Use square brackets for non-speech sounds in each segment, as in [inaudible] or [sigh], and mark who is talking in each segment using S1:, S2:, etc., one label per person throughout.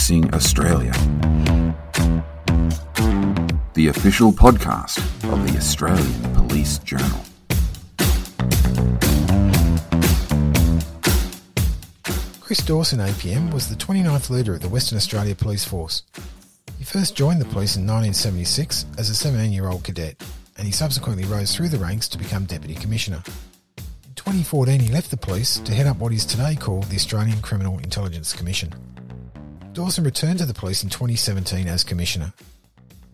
S1: Policing Australia, the official podcast of the Australian Police Journal.
S2: Chris Dawson APM was the 29th leader of the Western Australia Police Force. He first joined the police in 1976 as a 17 year old cadet, and he subsequently rose through the ranks to become Deputy Commissioner. In 2014, he left the police to head up what is today called the Australian Criminal Intelligence Commission. Dawson returned to the police in 2017 as Commissioner.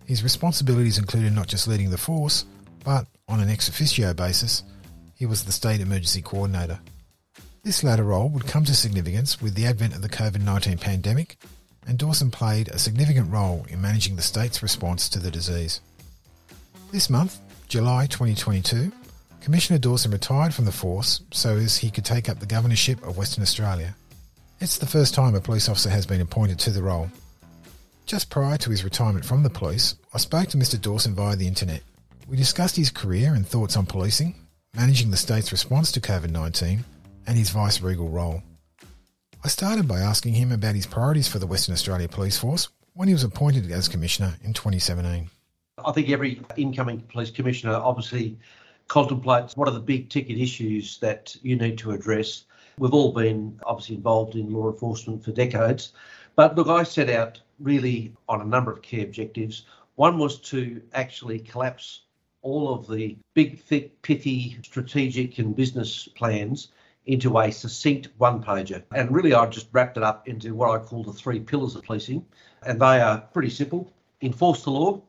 S2: His responsibilities included not just leading the force, but on an ex officio basis, he was the State Emergency Coordinator. This latter role would come to significance with the advent of the COVID 19 pandemic, and Dawson played a significant role in managing the state's response to the disease. This month, July 2022, Commissioner Dawson retired from the force so as he could take up the governorship of Western Australia. It's the first time a police officer has been appointed to the role. Just prior to his retirement from the police, I spoke to Mr. Dawson via the internet. We discussed his career and thoughts on policing, managing the state's response to COVID 19, and his vice regal role. I started by asking him about his priorities for the Western Australia Police Force when he was appointed as Commissioner in 2017.
S3: I think every incoming police commissioner obviously contemplates what are the big ticket issues that you need to address. We've all been obviously involved in law enforcement for decades. But look, I set out really on a number of key objectives. One was to actually collapse all of the big, thick, pithy strategic and business plans into a succinct one pager. And really, I just wrapped it up into what I call the three pillars of policing. And they are pretty simple enforce the law,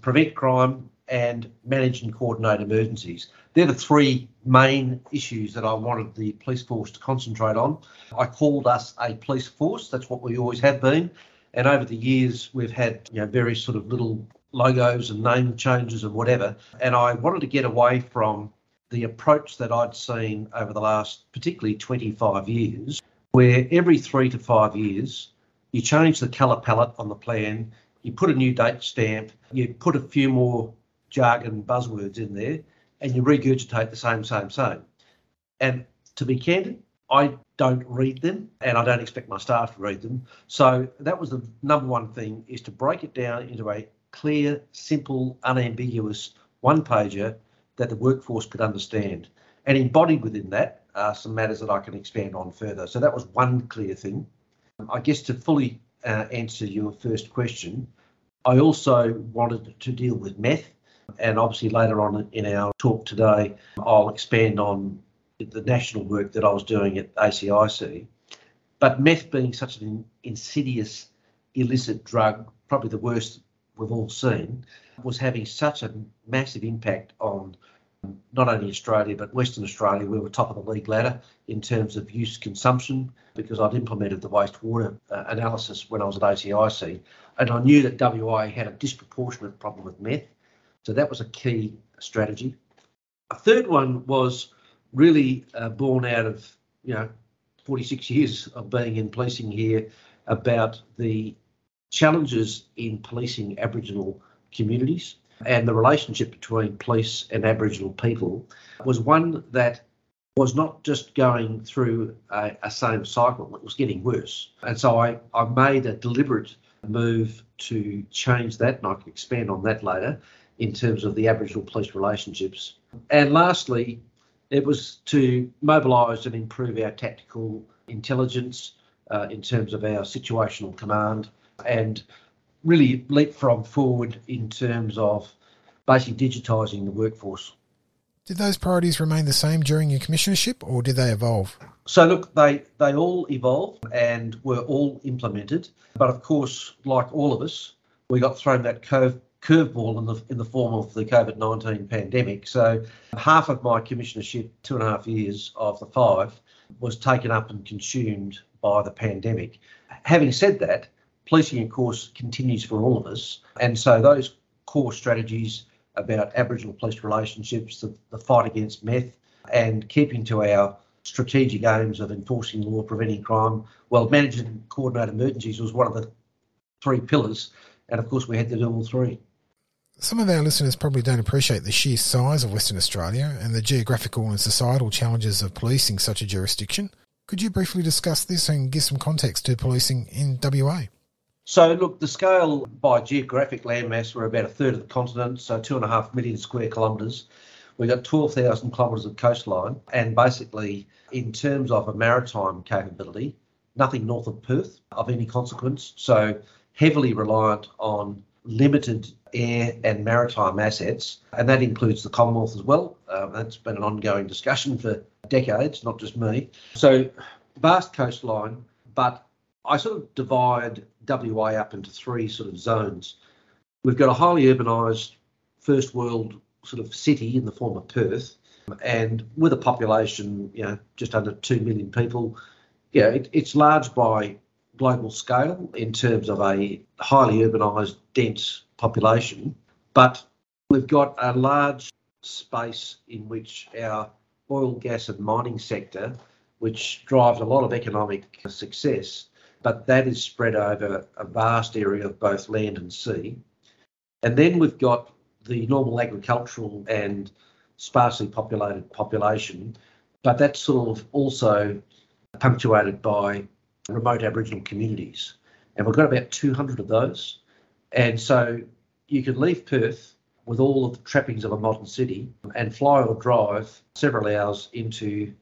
S3: prevent crime, and manage and coordinate emergencies. They're the three main issues that I wanted the police force to concentrate on. I called us a police force, that's what we always have been. And over the years, we've had you know, various sort of little logos and name changes and whatever. And I wanted to get away from the approach that I'd seen over the last, particularly 25 years, where every three to five years, you change the colour palette on the plan, you put a new date stamp, you put a few more jargon buzzwords in there, and you regurgitate the same, same, same. And to be candid, I don't read them and I don't expect my staff to read them. So that was the number one thing is to break it down into a clear, simple, unambiguous one pager that the workforce could understand. And embodied within that are some matters that I can expand on further. So that was one clear thing. I guess to fully uh, answer your first question, I also wanted to deal with meth. And obviously, later on in our talk today, I'll expand on the national work that I was doing at ACIC. But meth being such an insidious, illicit drug, probably the worst we've all seen, was having such a massive impact on not only Australia but Western Australia. We were top of the league ladder in terms of use consumption because I'd implemented the wastewater uh, analysis when I was at ACIC, and I knew that WA had a disproportionate problem with meth. So that was a key strategy. A third one was really uh, born out of you know 46 years of being in policing here about the challenges in policing Aboriginal communities and the relationship between police and Aboriginal people was one that was not just going through a, a, same cycle, it was getting worse. And so I, I made a deliberate move to change that, and I can expand on that later in terms of the Aboriginal police relationships. And lastly, it was to mobilise and improve our tactical intelligence uh, in terms of our situational command and really leapfrog forward in terms of basically digitising the workforce.
S2: Did those priorities remain the same during your commissionership or did they evolve?
S3: So, look, they, they all evolved and were all implemented. But of course, like all of us, we got thrown that curve, curveball in the, in the form of the COVID 19 pandemic. So, half of my commissionership, two and a half years of the five, was taken up and consumed by the pandemic. Having said that, policing, of course, continues for all of us. And so those core strategies about Aboriginal police relationships, the, the fight against meth, and keeping to our strategic aims of enforcing law, preventing crime, well, managing and coordinate emergencies was one of the three pillars. And of course, we had to do all three.
S2: Some of our listeners probably don't appreciate the sheer size of Western Australia and the geographical and societal challenges of policing such a jurisdiction. Could you briefly discuss this and give some context to policing in WA?
S3: So, look, the scale by geographic landmass, we're about a third of the continent, so two and a half million square kilometres. We've got 12,000 kilometres of coastline, and basically, in terms of a maritime capability, nothing north of Perth of any consequence. So, heavily reliant on limited air and maritime assets, and that includes the Commonwealth as well. Um, that's been an ongoing discussion for decades, not just me. So, vast coastline, but I sort of divide WA up into three sort of zones. We've got a highly urbanised first world sort of city in the form of Perth, and with a population, you know, just under two million people, yeah, it, it's large by global scale in terms of a highly urbanised, dense population, but we've got a large space in which our oil, gas, and mining sector, which drives a lot of economic success, but that is spread over a vast area of both land and sea. And then we've got the normal agricultural and sparsely populated population, but that's sort of also punctuated by remote Aboriginal communities. And we've got about 200 of those. And so you can leave Perth with all of the trappings of a modern city and fly or drive several hours into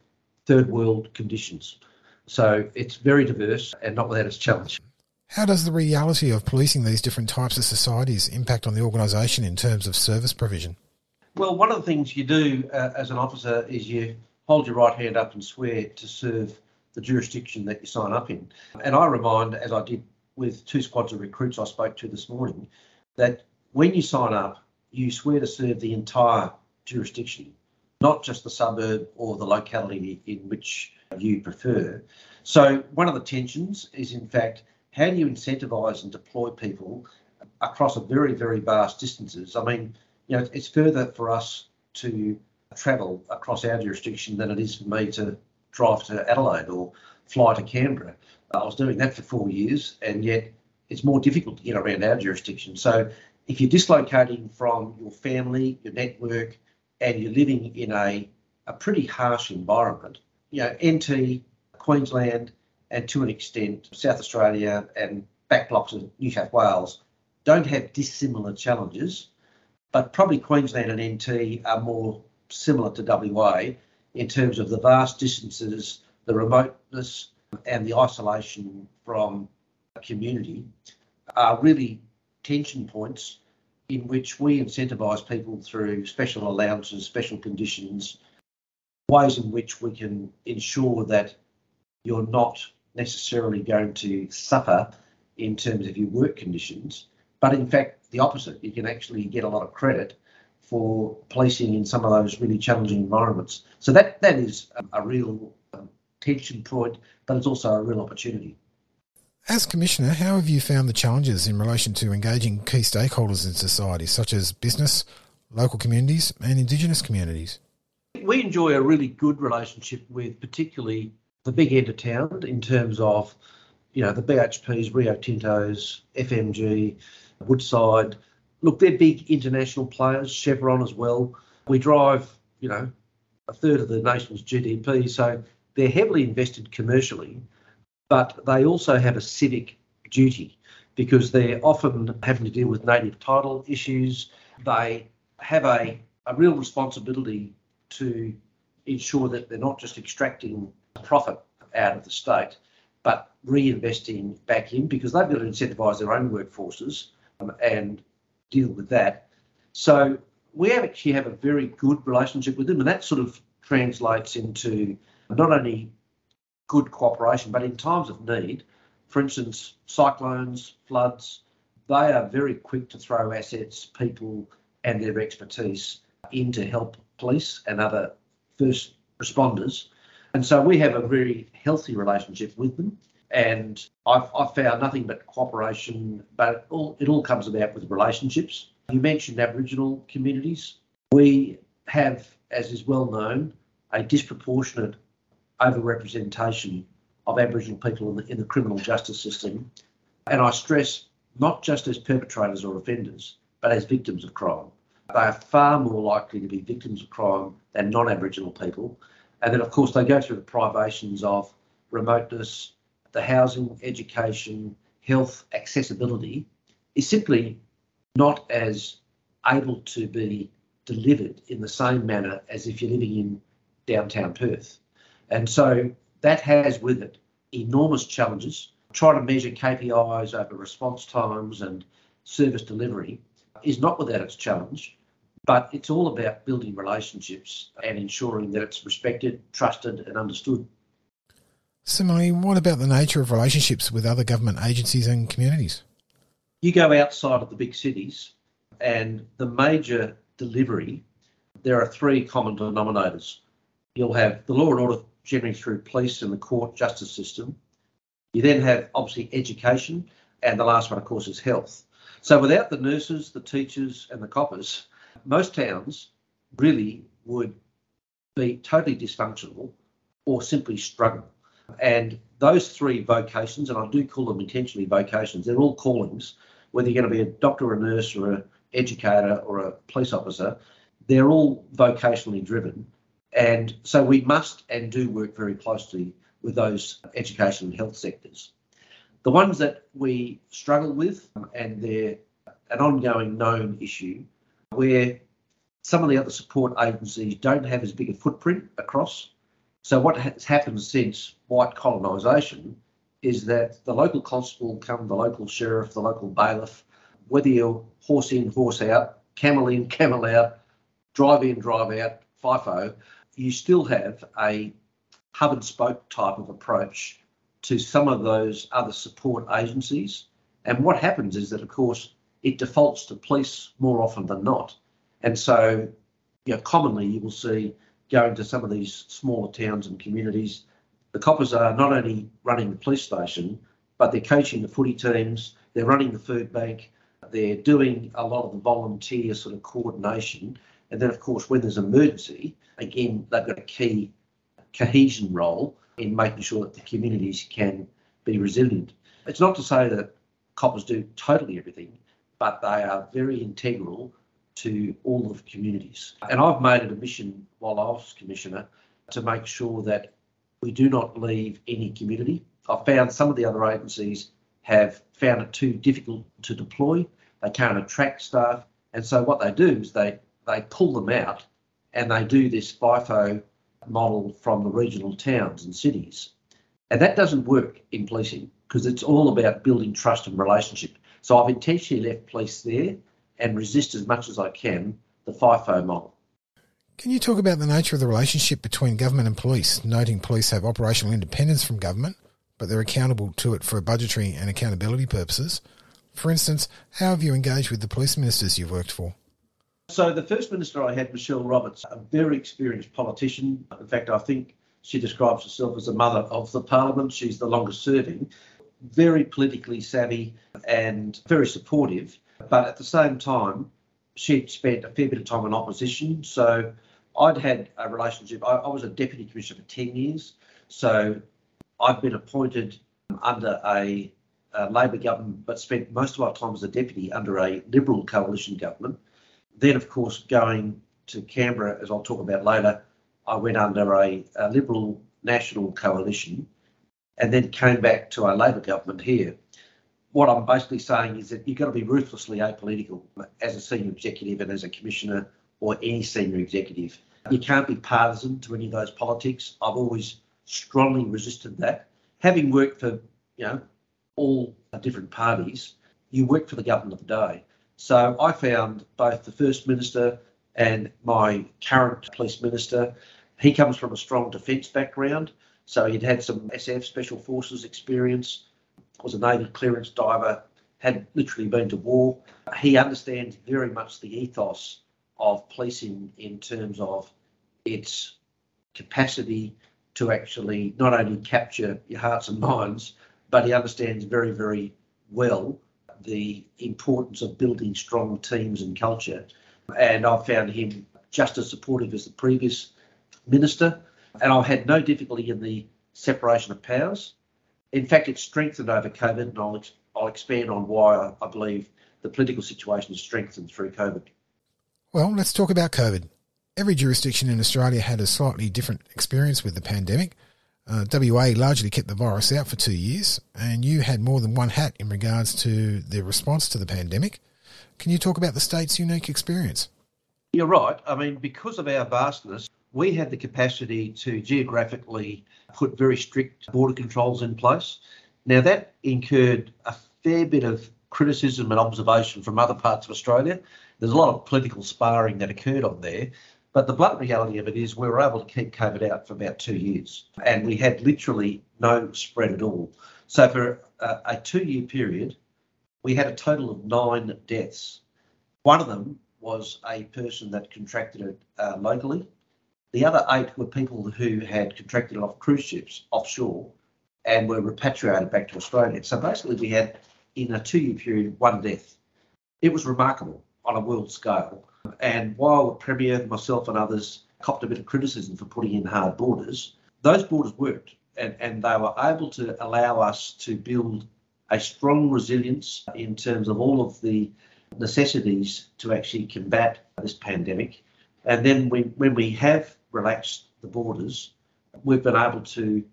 S3: third world conditions. So it's very diverse and not without its challenge.
S2: How does the reality of policing these different types of societies impact on the organisation in terms of service provision?
S3: Well, one of the things you do uh, as an officer is you hold your right hand up and swear to serve the jurisdiction that you sign up in. And I remind, as I did with two squads of recruits I spoke to this morning, that when you sign up, you swear to serve the entire jurisdiction, not just the suburb or the locality in which you prefer. So, one of the tensions is, in fact, how do you incentivise and deploy people across a very, very vast distances? I mean, you know, it's further for us to travel across our jurisdiction than it is for me to drive to Adelaide or fly to Canberra. I was doing that for four years, and yet it's more difficult to get around our jurisdiction. So if you're dislocating from your family, your network, and you're living in a, a pretty harsh environment, you know, NT, Queensland, and to an extent South Australia and back blocks of New South Wales don't have dissimilar challenges, but probably Queensland and NT are more similar to WA in terms of the vast distances, the remoteness, and the isolation from a community are really tension points in which we incentivise people through special allowances, special conditions, ways in which we can ensure that you're not necessarily going to suffer in terms of your work conditions, but in fact, the opposite. You can actually get a lot of credit for policing in some of those really challenging environments. So that that is a, real um, tension point, but it's also a real opportunity.
S2: As Commissioner, how have you found the challenges in relation to engaging key stakeholders in society, such as business, local communities, and Indigenous communities?
S3: We enjoy a really good relationship with particularly the big end of town in terms of, you know, the BHPs, Rio Tintos, FMG, Woodside, look, they're big international players, Chevron as well. We drive, you know, a third of the nation's GDP, so they're heavily invested commercially, but they also have a civic duty because they're often having to deal with native title issues. They have a, a real responsibility to ensure that they're not just extracting profit out of the state, but reinvesting back in because they've got to incentivise their own workforces um, and deal with that. So we actually have a very good relationship with them, and that sort of translates into not only good cooperation, but in times of need, for instance, cyclones, floods, they are very quick to throw assets, people, and their expertise in to help police and other first responders. And so we have a very healthy relationship with them and I've, I've found nothing but cooperation, but it all, it all comes about with relationships. You mentioned Aboriginal communities. We have, as is well known, a disproportionate overrepresentation of Aboriginal people in the, in the criminal justice system. And I stress not just as perpetrators or offenders, but as victims of crime. They are far more likely to be victims of crime than non Aboriginal people. And then, of course, they go through the privations of remoteness, the housing, education, health accessibility is simply not as able to be delivered in the same manner as if you're living in downtown Perth. And so that has with it enormous challenges. Trying to measure KPIs over response times and service delivery is not without its challenge, but it's all about building relationships and ensuring that it's respected, trusted, and understood.
S2: Similarly, what about the nature of relationships with other government agencies and communities?
S3: You go outside of the big cities, and the major delivery, there are three common denominators. You'll have the law and order generally through police and the court justice system. You then have obviously education, and the last one, of course, is health. So without the nurses, the teachers, and the coppers, most towns really would be totally dysfunctional or simply struggle. And those three vocations, and I do call them intentionally vocations, they're all callings, whether you're going to be a doctor or a nurse or an educator or a police officer, they're all vocationally driven. And so we must and do work very closely with those education and health sectors. The ones that we struggle with, um, and they're an ongoing known issue, where some of the other support agencies don't have as big a footprint across. So what has happened since white colonisation is that the local constable come the local sheriff, the local bailiff, whether you're horse in, horse out, camel in, [laughs] camel out, drive in, drive out, FIFO, you still have a hub and spoke type of approach to some of those other support agencies. And what happens is that, of course, it defaults to police more often than not. And so, you know, commonly you will see going to some of these smaller towns and communities, the coppers are not only running the police station, but they're coaching the footy teams, they're running the food bank, they're doing a lot of the volunteer sort of coordination. And then, of course, when there's emergency, again, they've got a key cohesion role in making sure that the communities can be resilient. It's not to say that coppers do totally everything, but they are very integral to all of the communities. And I've made it a mission while I was Commissioner to make sure that we do not leave any community. I've found some of the other agencies have found it too difficult to deploy. They can't attract staff. And so what they do is they, they pull them out and they do this FIFO model from the regional towns and cities. And that doesn't work in policing because it's all about building trust and relationship. So I've intentionally left police there and resist as much as I can the FIFO model.
S2: Can you talk about the nature of the relationship between government and police, noting police have operational independence from government, but they're accountable to it for budgetary and accountability purposes? For instance, how have you engaged with the police ministers you've worked for?
S3: So, the first minister I had, Michelle Roberts, a very experienced politician. In fact, I think she describes herself as a mother of the parliament. She's the longest serving, very politically savvy and very supportive. But at the same time, she'd spent a fair bit of time in opposition. So I'd had a relationship. I, I was a deputy commissioner for 10 years. So I've been appointed under a, a Labor government, but spent most of our time as a deputy under a Liberal coalition government. Then, of course, going to Canberra, as I'll talk about later, I went under a, a Liberal national coalition and then came back to a Labor government here what I'm basically saying is that you've got to be ruthlessly apolitical as a senior executive and as a commissioner or any senior executive. You can't be partisan to any of those politics. I've always strongly resisted that. Having worked for, you know, all different parties, you work for the government of the day. So I found both the First Minister and my current police minister, he comes from a strong defence background. So he'd had some SF Special Forces experience was a Navy clearance diver, had literally been to war. He understands very much the ethos of policing in terms of its capacity to actually not only capture your hearts and [laughs] minds, but he understands very, very well the importance of building strong teams and culture. And I've found him just as supportive as the previous minister. And I've had no difficulty in the separation of powers in fact, it's strengthened over COVID, and I'll, ex- I'll expand on why I, I believe the political situation has strengthened through COVID.
S2: Well, let's talk about COVID. Every jurisdiction in Australia had a slightly different experience with the pandemic. Uh, WA largely kept the virus out for two years, and you had more than one hat in regards to the response to the pandemic. Can you talk about the state's unique experience?
S3: You're right. I mean, because of our vastness, we had the capacity to geographically put very strict border controls in place. Now, that incurred a fair bit of criticism and observation from other parts of Australia. There's a lot of political sparring that occurred on there. But the blunt reality of it is we were able to keep COVID out for about two years and we had literally no spread at all. So for a, a two year period, we had a total of nine deaths. One of them was a person that contracted it uh, locally. The other eight were people who had contracted it off cruise ships offshore and were repatriated back to Australia. So basically, we had in a two year period one death. It was remarkable on a world scale. And while the Premier, myself, and others copped a bit of criticism for putting in hard borders, those borders worked and, and they were able to allow us to build a strong resilience in terms of all of the necessities to actually combat this pandemic. And then we, when we have relaxed the borders, we've been able to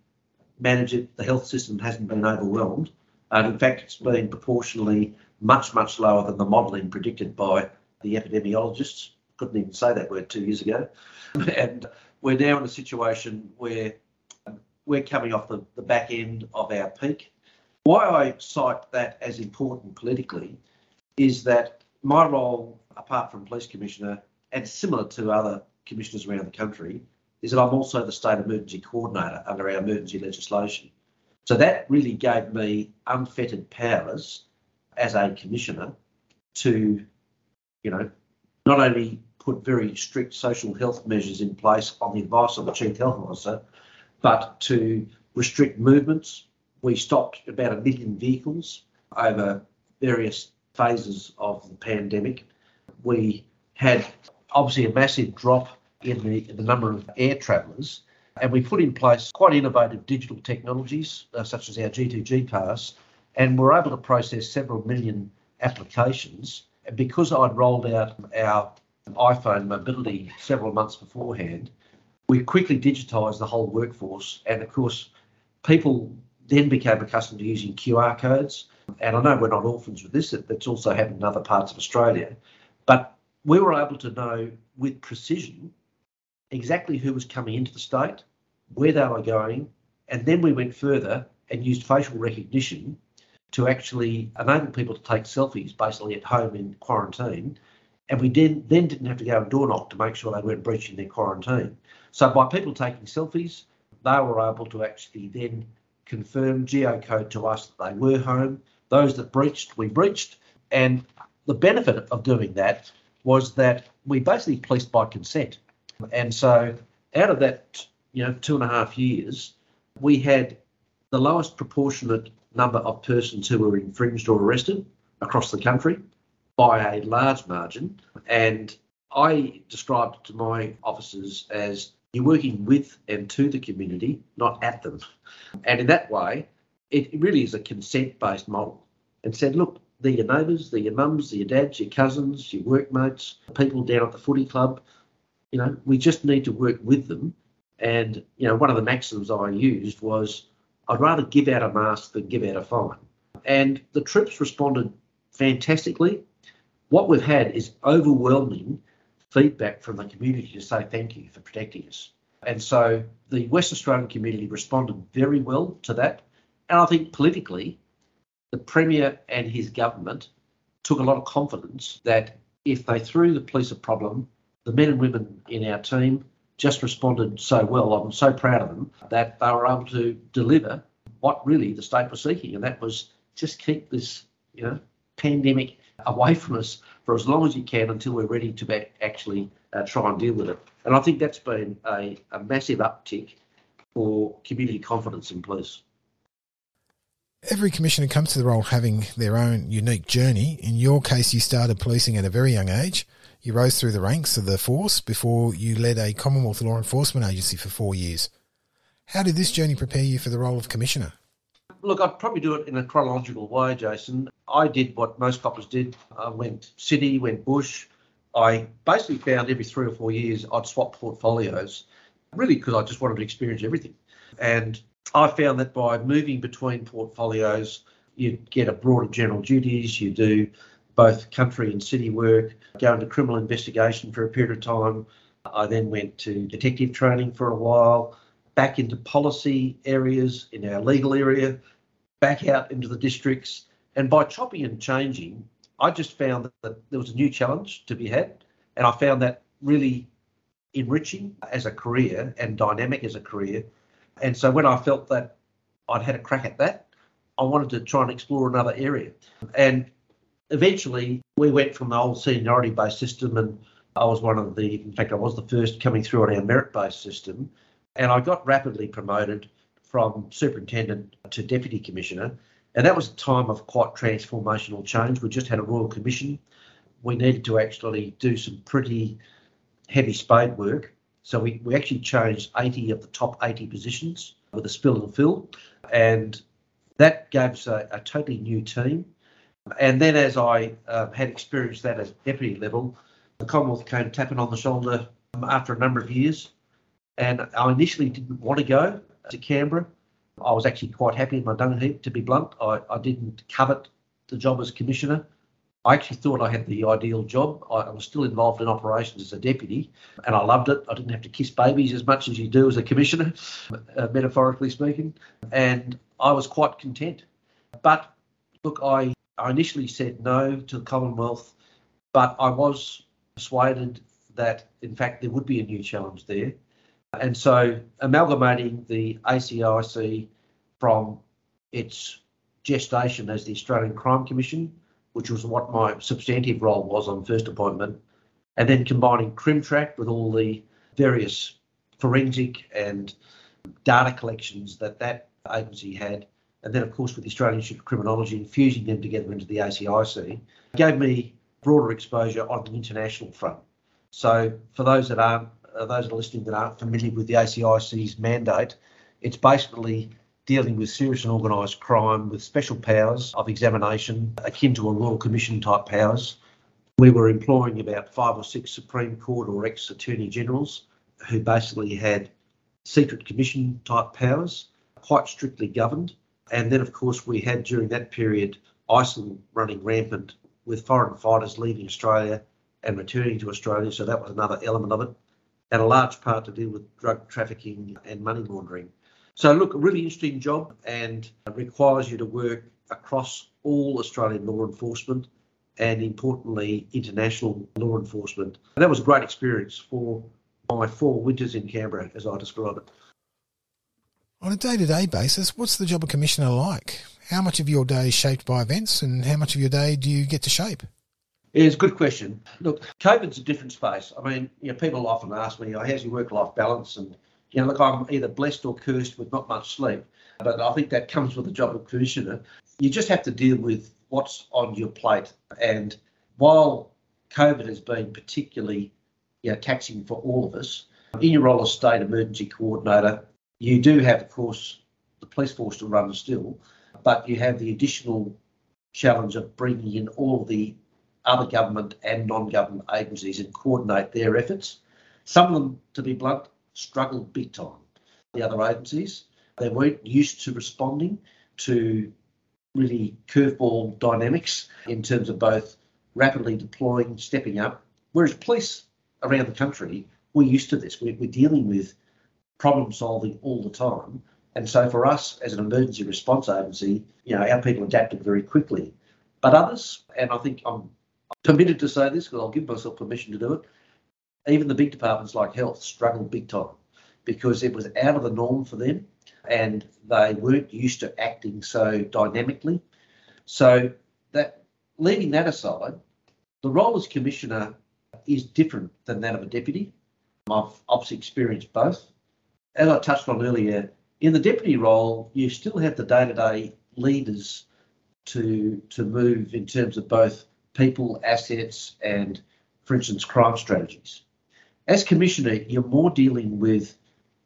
S3: manage it. The health system hasn't been overwhelmed. And in fact, it's been proportionally much, much lower than the modelling predicted by the epidemiologists. Couldn't even say that word two years ago. [laughs] And we're now in a situation where we're coming off the, the back end of our peak. Why I cite that as important politically is that my role, apart from police commissioner, and similar to other commissioners around the country, is that I'm also the state emergency coordinator under our emergency legislation. So that really gave me unfettered powers as a commissioner to you know, not only put very strict social health measures in place on the advice of the chief health officer, but to restrict movements. We stopped about a million vehicles over various phases of the pandemic. We had obviously a massive drop in the, the number of air travellers, and we put in place quite innovative digital technologies uh, such as our G2G pass, and we're able to process several million applications because I'd rolled out our iPhone mobility several months beforehand, we quickly digitised the whole workforce. And of course, people then became accustomed to using QR codes. And I know we're not orphans with this, it's also happened in other parts of Australia. But we were able to know with precision exactly who was coming into the state, where they were going, and then we went further and used facial recognition to actually enable people to take selfies basically at home in quarantine. And we then, then didn't have to go and door knock to make sure they weren't breaching their quarantine. So by people taking selfies, they were able to actually then confirm geocode to us that they were home. Those that breached, we breached. And the benefit of doing that was that we basically policed by consent. And so out of that, you know, two and a half years, we had the lowest proportionate number of persons who were infringed or arrested across the country by a large margin. And I described to my officers as you're working with and to the community, not at them. And in that way, it really is a consent based model and said, look, they're your neighbours, they're your mums, they're your dads, your cousins, your workmates, people down at the footy club. You know, we just need to work with them. And, you know, one of the maxims I used was I'd rather give out a mask than give out a fine. And the troops responded fantastically. What we've had is overwhelming feedback from the community to say thank you for protecting us. And so the West Australian community responded very well to that. And I think politically, the Premier and his government took a lot of confidence that if they threw the police a problem, the men and women in our team just responded so well. I'm so proud of them that they were able to deliver what really the state was seeking, and that was just keep this, you know, pandemic away from us for as long as you can until we're ready to actually uh, try and deal with it. And I think that's been a, a massive uptick for community confidence in police.
S2: Every commissioner comes to the role having their own unique journey. In your case, you started policing at a very young age. You rose through the ranks of the force before you led a Commonwealth law enforcement agency for four years. How did this journey prepare you for the role of commissioner?
S3: Look, I'd probably do it in a chronological way, Jason. I did what most coppers did. I went city, went bush. I basically found every three or four years I'd swap portfolios, really because I just wanted to experience everything. And I found that by moving between portfolios, you get a broader general duties, you do both country and city work, go into criminal investigation for a period of time. I then went to detective training for a while, back into policy areas in our legal area, back out into the districts. And by chopping and changing, I just found that there was a new challenge to be had. And I found that really enriching as a career and dynamic as a career. And so when I felt that I'd had a crack at that, I wanted to try and explore another area. And eventually we went from the old seniority based system and I was one of the, in fact, I was the first coming through on our merit based system. And I got rapidly promoted from superintendent to deputy commissioner. And that was a time of quite transformational change. We just had a royal commission. We needed to actually do some pretty heavy spade work. So we, we actually changed 80 of the top 80 positions with a spill and fill. And that gave us a, a totally new team. And then as I uh, had experienced that at deputy level, the Commonwealth came tapping on the shoulder after a number of years. And I initially didn't want to go to Canberra. I was actually quite happy in my heap, to be blunt. I, I didn't covet the job as commissioner. I actually thought I had the ideal job. I, I was still involved in operations as a deputy, and I loved it. I didn't have to kiss babies as much as you do as a commissioner, [laughs] uh, metaphorically speaking, and I was quite content. But look, I, I initially said no to the Commonwealth, but I was persuaded that, in fact, there would be a new challenge there. And so amalgamating the ACIC from its gestation as the Australian Crime Commission, which was what my substantive role was on first appointment, and then combining CrimTrac with all the various forensic and data collections that that agency had, and then of course with the Australian Institute of Criminology, fusing them together into the ACIC, gave me broader exposure on the international front. So for those that aren't uh, those that are listening that aren't familiar with the ACIC's mandate, it's basically dealing with serious and organised crime with special powers of examination akin to a Royal Commission type powers. We were employing about five or six Supreme Court or ex Attorney Generals who basically had secret commission type powers, quite strictly governed. And then, of course, we had during that period ISIL running rampant with foreign fighters leaving Australia and returning to Australia. So that was another element of it and a large part to do with drug trafficking and money laundering. So, look, a really interesting job and requires you to work across all Australian law enforcement and, importantly, international law enforcement. And that was a great experience for my four winters in Canberra, as I describe it.
S2: On a day to day basis, what's the job of commissioner like? How much of your day is shaped by events, and how much of your day do you get to shape?
S3: it's a good question. Look, COVID's a different space. I mean, you know, people often ask me, oh, how's your work-life balance? And, you know, look, I'm either blessed or cursed with not much sleep. But I think that comes with the job of commissioner. You just have to deal with what's on your plate. And while COVID has been particularly you know, taxing for all of us, in your role as state emergency coordinator, you do have, of course, the police force to run still, but you have the additional challenge of bringing in all the other government and non-government agencies and coordinate their efforts. Some of them, to be blunt, struggled big time. The other agencies, they weren't used to responding to really curveball dynamics in terms of both rapidly deploying, stepping up. Whereas police around the country, we're used to this. We're, we're dealing with problem solving all the time. And so for us as an emergency response agency, you know, our people adapted very quickly. But others, and I think I'm permitted to say this because I'll give myself permission to do it. Even the big departments like health struggled big time because it was out of the norm for them and they weren't used to acting so dynamically. So that leaving that aside, the role as commissioner is different than that of a deputy. I've obviously experienced both. As I touched on earlier, in the deputy role, you still have the day-to-day leaders to to move in terms of both people, assets, and, for instance, crime strategies. As Commissioner, you're more dealing with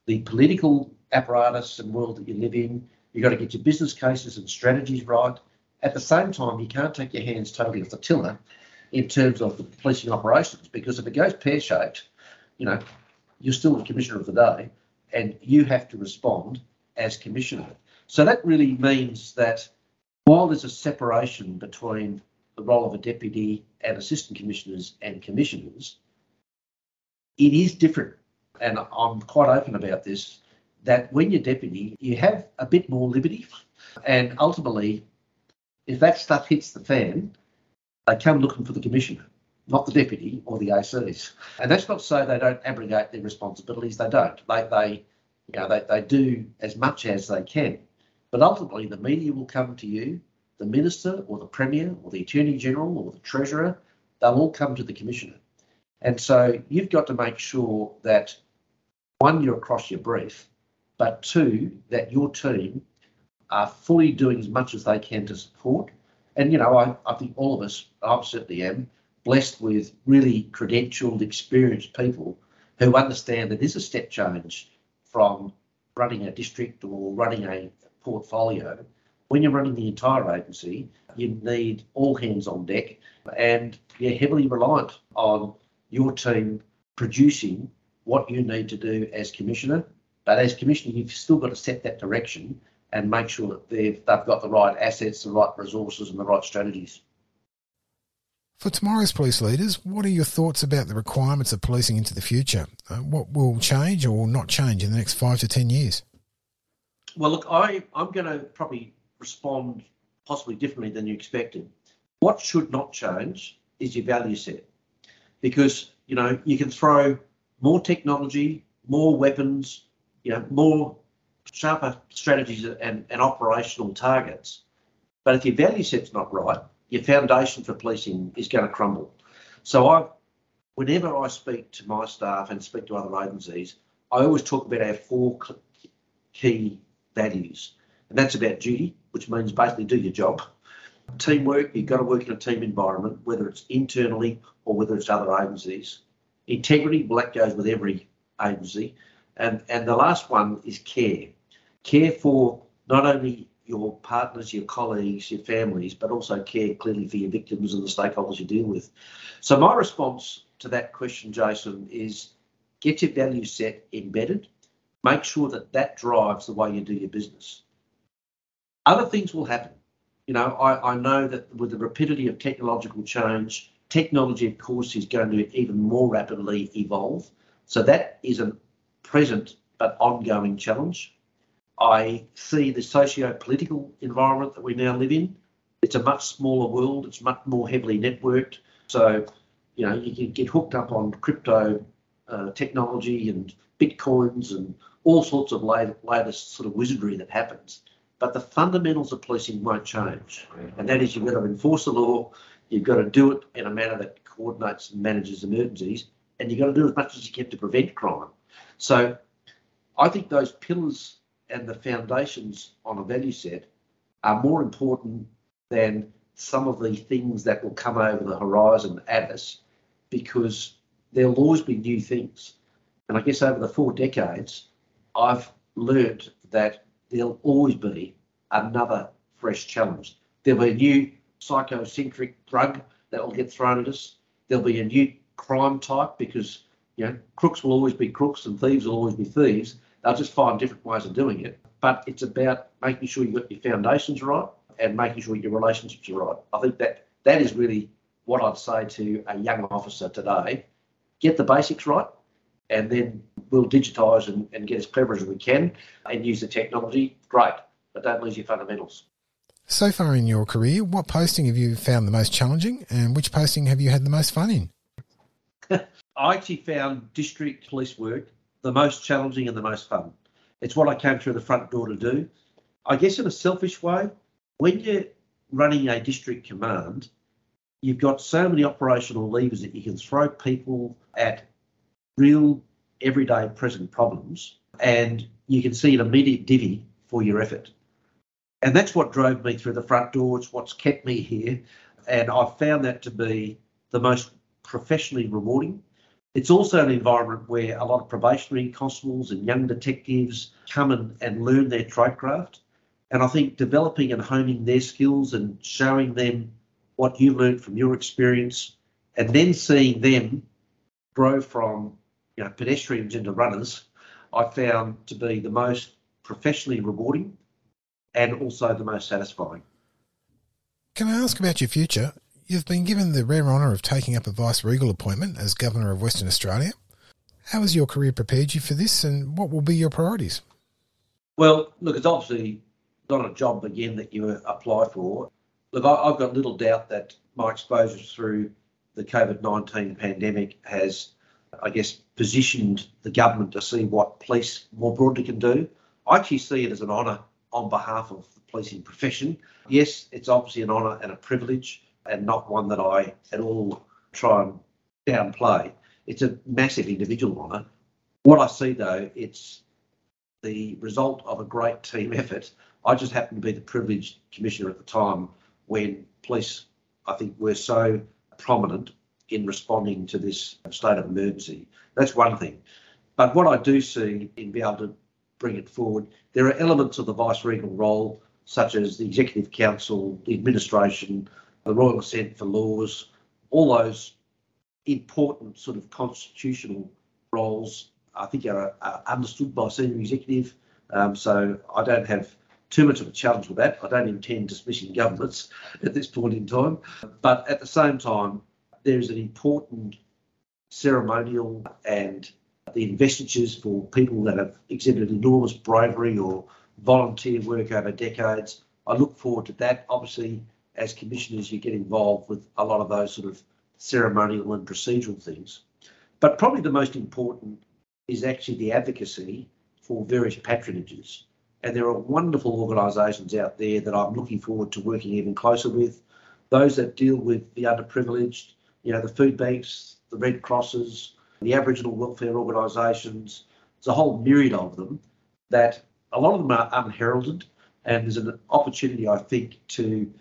S3: the political apparatus and world that you live in. You've got to get your business cases and strategies right. At the same time, you can't take your hands totally off the tiller in terms of the policing operations because if it goes pear shaped, you know, you're still the commissioner of the day and you have to respond as Commissioner. So that really means that while there's a separation between the role of a deputy and assistant commissioners and commissioners, it is different. And I'm quite open about this that when you're deputy, you have a bit more liberty. And ultimately, if that stuff hits the fan, they come looking for the commissioner, not the deputy or the ACs. And that's not to say they don't abrogate their responsibilities. They don't. They, they, you know, they, they do as much as they can. But ultimately, the media will come to you, the minister or the premier or the attorney general or the treasurer. They'll all come to the commissioner. And so you've got to make sure that one, you're across your brief, but two, that your team are fully doing as much as they can to support. And, you know, I, I think all of us, I certainly am, blessed with really credentialed, experienced people who understand that there's a step change from running a district or running a portfolio. When you're running the entire agency, you need all hands on deck and you're heavily reliant on your team producing what you need to do as commissioner. But as commissioner, you've still got to set that direction and make sure that they've, they've got the right assets, the right resources, and the right strategies.
S2: For tomorrow's police leaders, what are your thoughts about the requirements of policing into the future? Uh, what will change or will not change in the next five to ten years?
S3: Well, look, I, I'm going to probably respond possibly differently than you expected. What should not change is your value set because, you know, you can throw more technology, more weapons, you know, more sharper strategies and, and operational targets. But if your value set's not right, your foundation for policing is going to crumble. So I, whenever I speak to my staff and speak to other agencies, I always talk about our four key values, and that's about duty, which means basically do your job. Teamwork, you've got to work in a team environment, whether it's internally or whether it's other agencies. Integrity, well, that goes with every agency. And, and the last one is care. Care for not only your partners, your colleagues, your families, but also care clearly for your victims and the stakeholders you deal with. So my response to that question, Jason, is get your value set embedded. Make sure that that drives the way you do your business. Other things will happen. You know, I, I know that with the rapidity of technological change, technology, of course, is going to even more rapidly evolve. So that is a present but ongoing challenge. I see the socio-political environment that we now live in. It's a much smaller world. It's much more heavily networked. So, you know, you can get hooked up on crypto uh, technology and bitcoins and all sorts of latest sort of wizardry that happens. But the fundamentals of policing won't change, and that is you've got to enforce the law. You've got to do it in a manner that coordinates and manages emergencies, and you've got to do as much as you can to prevent crime. So, I think those pillars and the foundations on a value set are more important than some of the things that will come over the horizon at us because there'll always be new things. And I guess over the four decades, I've learned that there'll always be another fresh challenge. There'll be a new psychocentric drug that will get thrown at us. There'll be a new crime type because you know crooks will always be crooks and thieves will always be thieves. They'll just find different ways of doing it. But it's about making sure you've got your foundations right and making sure your relationships are right. I think that that is really what I'd say to a young officer today. Get the basics right, and then we'll digitise and, and get as clever as we can and use the technology. Great, but don't lose your fundamentals.
S2: So far in your career, what posting have you found the most challenging and which posting have you had the most fun in? [laughs]
S3: I actually found district police work the most challenging and the most fun. It's what I came through the front door to do. I guess in a selfish way, when you're running a district command, you've got so many operational levers that you can throw people at real everyday present problems and you can see an immediate divvy for your effort. And that's what drove me through the front door. It's what's kept me here. And I've found that to be the most professionally rewarding it's also an environment where a lot of probationary constables and young detectives come and, and learn their tradecraft. And I think developing and honing their skills and showing them what you've learned from your experience and then seeing them grow from you know pedestrians into runners, I found to be the most professionally rewarding and also the most satisfying.
S2: Can I ask about your future? You've been given the rare honour of taking up a vice regal appointment as Governor of Western Australia. How has your career prepared you for this and what will be your priorities?
S3: Well, look, it's obviously not a job again that you apply for. Look, I, have got little doubt that my exposure through the COVID 19 pandemic has, I guess, positioned the government to see what police more broadly can do. I actually see it as an honour on behalf of the policing profession. Yes, it's obviously an honour and a privilege, and not one that I at all try and downplay. It's a massive individual honour. What I see though, it's the result of a great team [laughs] effort. I just happened to be the privileged commissioner at the time when police, I think, were so prominent in responding to this state of emergency. That's one thing. But what I do see in being able to bring it forward, there are elements of the vice regal role, such as the executive council, the administration, the royal assent for laws, all those important sort of constitutional roles, I think are, are understood by senior executive. Um, so I don't have too much of a challenge with that. I don't intend dismissing governments [laughs] at this point in time. But at the same time, there's an important ceremonial and the investitures for people that have exhibited enormous bravery or volunteer work over decades. I look forward to that. Obviously, as commissioners, you get involved with a lot of those sort of ceremonial and procedural things. But probably the most important is actually the advocacy for various patronages. And there are wonderful organisations out there that I'm looking forward to working even closer with. Those that deal with the underprivileged, you know, the food banks, the Red Crosses, the Aboriginal welfare organisations. There's a whole myriad of them that a lot of them are unheralded, and there's an opportunity, I think, to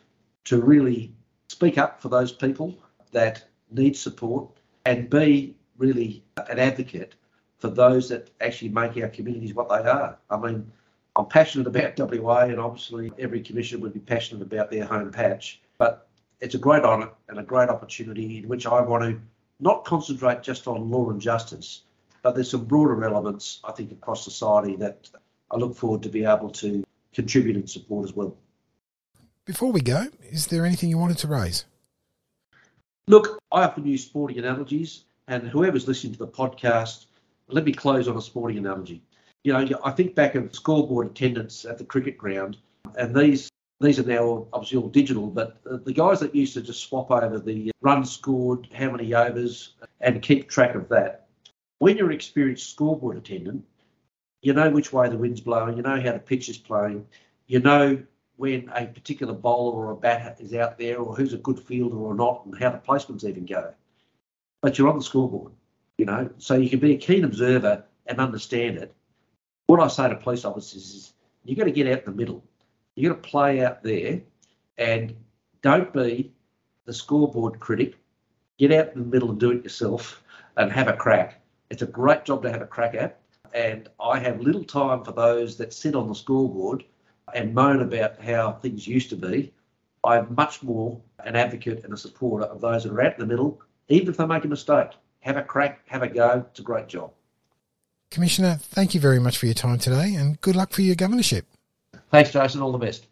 S3: to really speak up for those people that need support and be really an advocate for those that actually make our communities what they are. I mean, I'm passionate about WA, and obviously every commissioner would be passionate about their home patch. But it's a great honour and a great opportunity in which I want to not concentrate just on law and justice, but there's some broader elements, I think, across society that I look forward to be able to contribute and support as well.
S2: Before we go, is there anything you wanted to raise?
S3: Look, I often use sporting analogies, and whoever's listening to the podcast, let me close on a sporting analogy. You know, I think back of scoreboard attendance at the cricket ground, and these these are now obviously all digital, but the guys that used to just swap over the runs scored, how many overs, and keep track of that. When you're an experienced scoreboard attendant, you know which way the wind's blowing, you know how the pitch is playing, you know when a particular bowler or a batter is out there, or who's a good fielder or not, and how the placements even go. But you're on the scoreboard, you know, so you can be a keen observer and understand it. What I say to police officers is you've got to get out in the middle You've got to play out there and don't be the scoreboard critic. Get out in the middle and do it yourself and have a crack. It's a great job to have a crack at. And I have little time for those that sit on the scoreboard and moan about how things used to be. I'm much more an advocate and a supporter of those that are out in the middle, even if they make a mistake. Have a crack, have a go. It's a great job.
S2: Commissioner, thank you very much for your time today and good luck for your governorship.
S3: Thanks, Jason. All the best.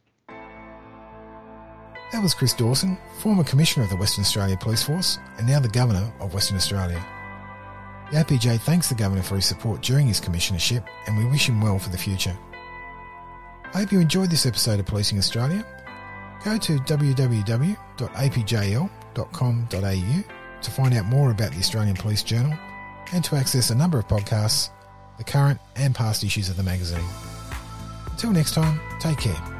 S2: That was Chris Dawson, former Commissioner of the Western Australia Police Force and now the Governor of Western Australia. The APJ thanks the Governor for his support during his commissionership and we wish him well for the future. I hope you enjoyed this episode of Policing Australia. Go to www.apjl.com.au to find out more about the Australian Police Journal and to access a number of podcasts, the current and past issues of the magazine. Until next time, take care.